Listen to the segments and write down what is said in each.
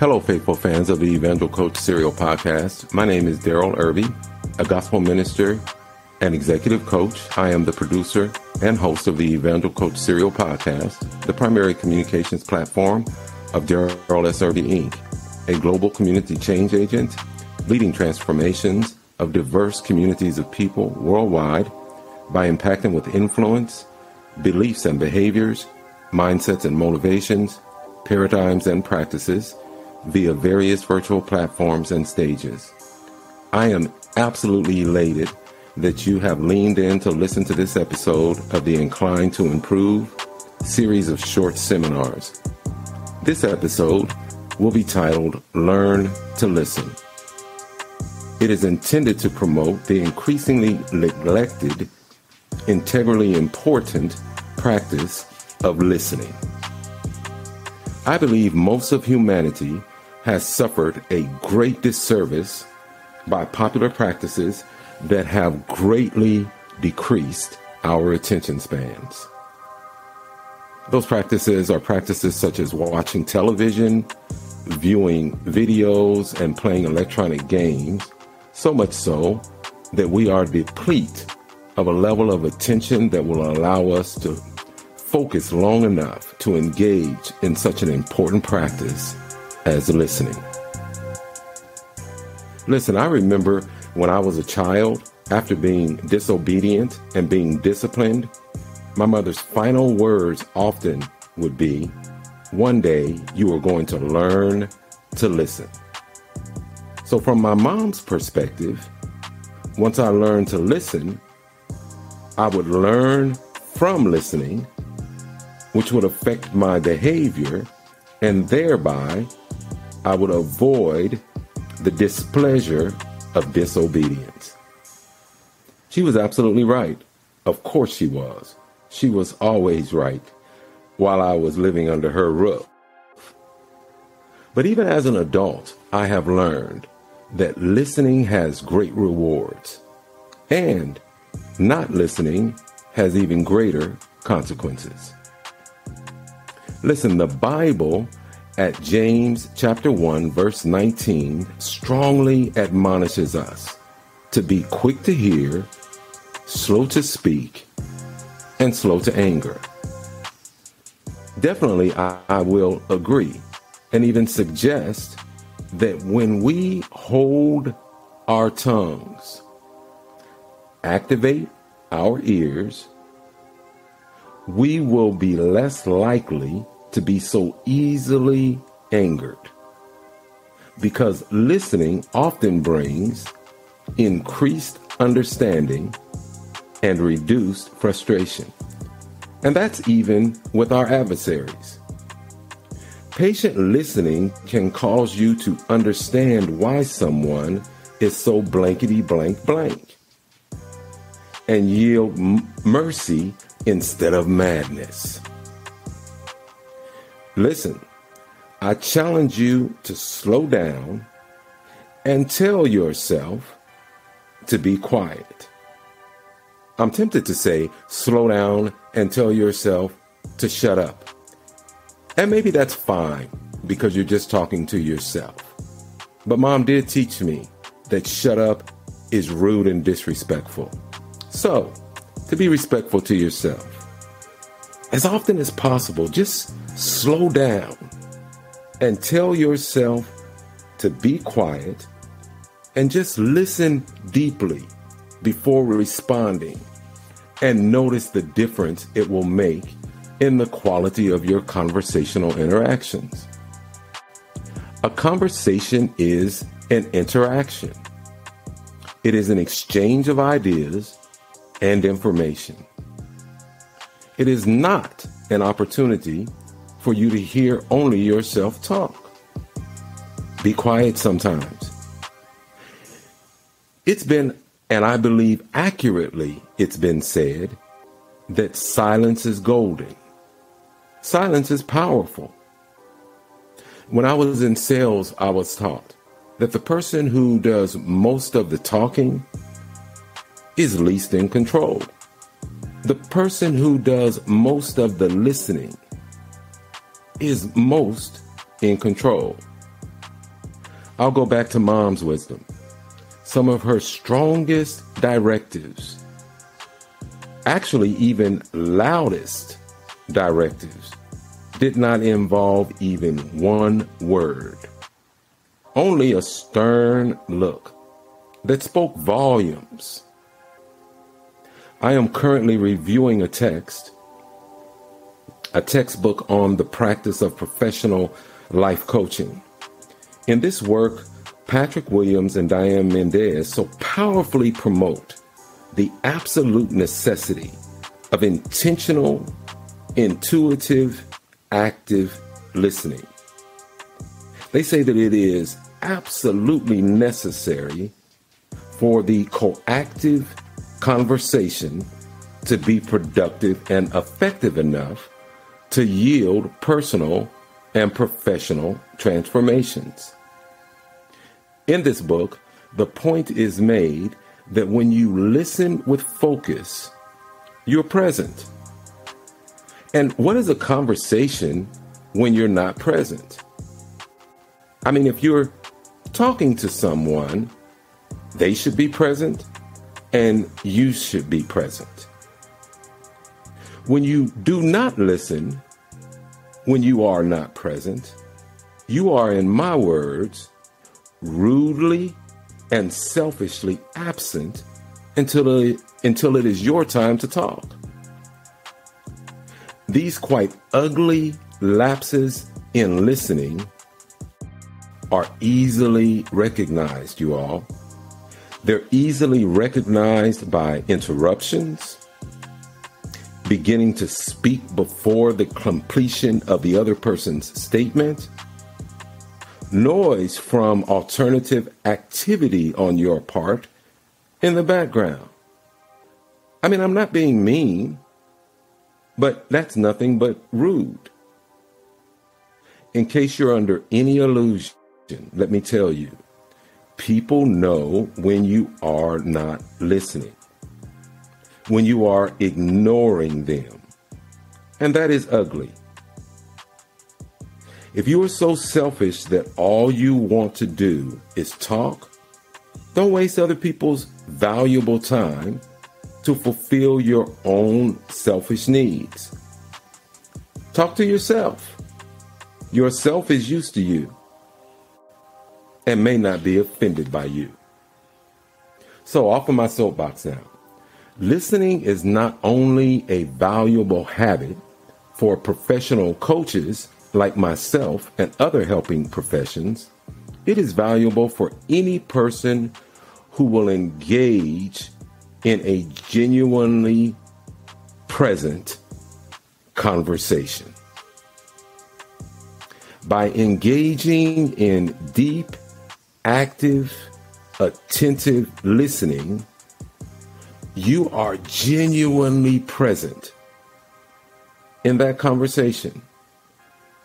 Hello, faithful fans of the Evangel Coach Serial Podcast. My name is Darryl Erby, a gospel minister and executive coach. I am the producer and host of the Evangel Coach Serial Podcast, the primary communications platform of Darryl S. Erby Inc., a global community change agent leading transformations of diverse communities of people worldwide by impacting with influence, beliefs and behaviors, mindsets and motivations, paradigms and practices via various virtual platforms and stages. I am absolutely elated that you have leaned in to listen to this episode of the Inclined to Improve series of short seminars. This episode will be titled Learn to Listen. It is intended to promote the increasingly neglected, integrally important practice of listening. I believe most of humanity has suffered a great disservice by popular practices that have greatly decreased our attention spans. Those practices are practices such as watching television, viewing videos, and playing electronic games, so much so that we are deplete of a level of attention that will allow us to focus long enough to engage in such an important practice as listening. Listen, I remember when I was a child, after being disobedient and being disciplined, my mother's final words often would be, One day you are going to learn to listen. So, from my mom's perspective, once I learned to listen, I would learn from listening, which would affect my behavior and thereby I would avoid the displeasure of disobedience. She was absolutely right. Of course she was. She was always right while I was living under her roof. But even as an adult, I have learned that listening has great rewards, and not listening has even greater consequences. Listen, the Bible at James chapter 1 verse 19 strongly admonishes us to be quick to hear, slow to speak, and slow to anger. Definitely, I, I, will agree and even suggest that when we hold our tongues, activate our ears, we will be less likely to be so easily angered because listening often brings increased understanding and reduced frustration. And that's even with our adversaries. Patient listening can cause you to understand why someone is so blankety blank blank and yield m- mercy instead of madness. Listen, I challenge you to slow down and tell yourself to be quiet. I'm tempted to say, slow down and tell yourself to shut up. And maybe that's fine because you're just talking to yourself. But mom did teach me that shut up is rude and disrespectful. So, to be respectful to yourself, as often as possible, just slow down and tell yourself to be quiet and just listen deeply before responding and notice the difference it will make in the quality of your conversational interactions. A conversation is an interaction. It is an exchange of ideas and information. It is not an opportunity for you to hear only yourself talk. Be quiet sometimes. It's been, and I believe accurately, it's been said that silence is golden. Silence is powerful. When I was in sales, I was taught that the person who does most of the talking is least in control. The person who does most of the listening is most in control. I'll go back to mom's wisdom. Some of her strongest directives, actually, even loudest directives, did not involve even one word, only a stern look that spoke volumes. I am currently reviewing a text, a textbook on the practice of professional life coaching. In this work, Patrick Williams and Diane Mendez so powerfully promote the absolute necessity of intentional, intuitive, active listening. They say that it is absolutely necessary for the coactive conversation to be productive and effective enough to yield personal and professional transformations. In this book, the point is made that when you listen with focus, you're present. And what is a conversation when you're not present? I mean, if you're talking to someone, they should be present and you should be present. When you do not listen, when you are not present, you are, in my words, rudely and selfishly absent until it, until it is your time to talk. These quite ugly lapses in listening are easily recognized, you all. They're easily recognized by interruptions, beginning to speak before the completion of the other person's statement, noise from alternative activity on your part in the background. I mean, I'm not being mean, but that's nothing but rude. In case you're under any illusion, let me tell you People know when you are not listening, when you are ignoring them. And that is ugly. If you are so selfish that all you want to do is talk, don't waste other people's valuable time to fulfill your own selfish needs. Talk to yourself. Yourself is used to you and may not be offended by you. So, off of my soapbox now. Listening is not only a valuable habit for professional coaches like myself and other helping professions, it is valuable for any person who will engage in a genuinely present conversation. By engaging in deep active, attentive listening, you are genuinely present in that conversation.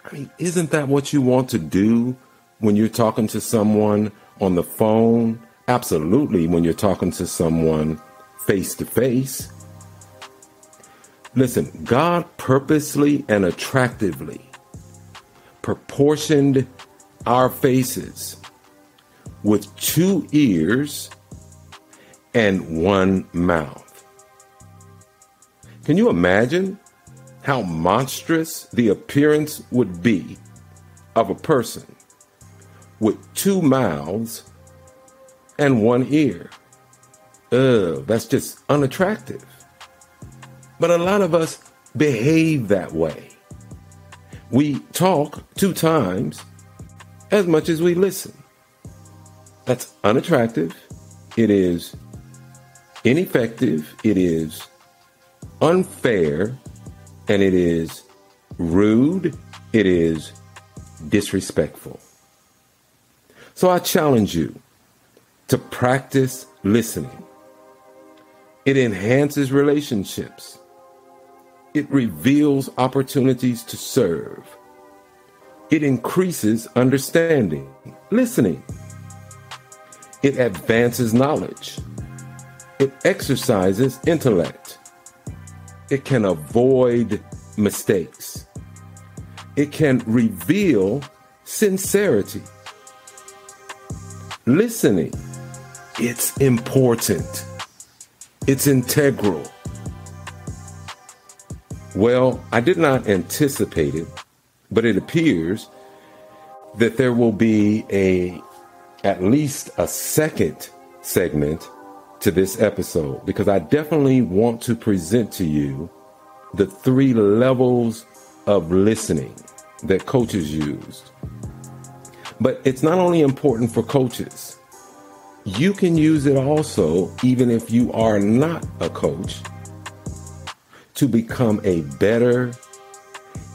I mean, isn't that what you want to do when you're talking to someone on the phone? Absolutely, when you're talking to someone face to face. Listen, God purposely and attractively proportioned our faces with two ears and one mouth. Can you imagine how monstrous the appearance would be of a person with two mouths and one ear? Ugh, that's just unattractive. But a lot of us behave that way. We talk two times as much as we listen. That's unattractive. It is ineffective. It is unfair. And it is rude. It is disrespectful. So I challenge you to practice listening. It enhances relationships. It reveals opportunities to serve. It increases understanding. Listening it advances knowledge. It exercises intellect. It can avoid mistakes. It can reveal sincerity. listening. It's important. It's integral. Well, I did not anticipate it, but it appears that there will be a at least a second segment to this episode because I definitely want to present to you the three levels of listening that coaches use. But it's not only important for coaches. You can use it also, even if you are not a coach, to become a better,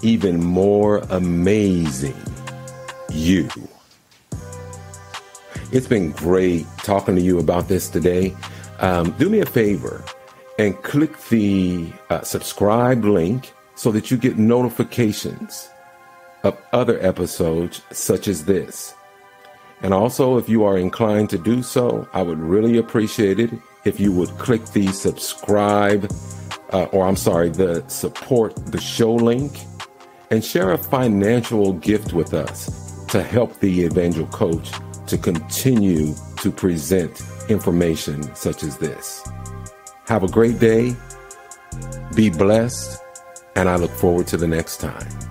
even more amazing you. It's been great talking to you about this today. Um, do me a favor and click the uh, subscribe link so that you get notifications of other episodes such as this. And also, if you are inclined to do so, I would really appreciate it if you would click the subscribe, uh, or I'm sorry, the support the show link, and share a financial gift with us to help the Evangel Coach to continue to present information such as this. Have a great day, be blessed, and I look forward to the next time.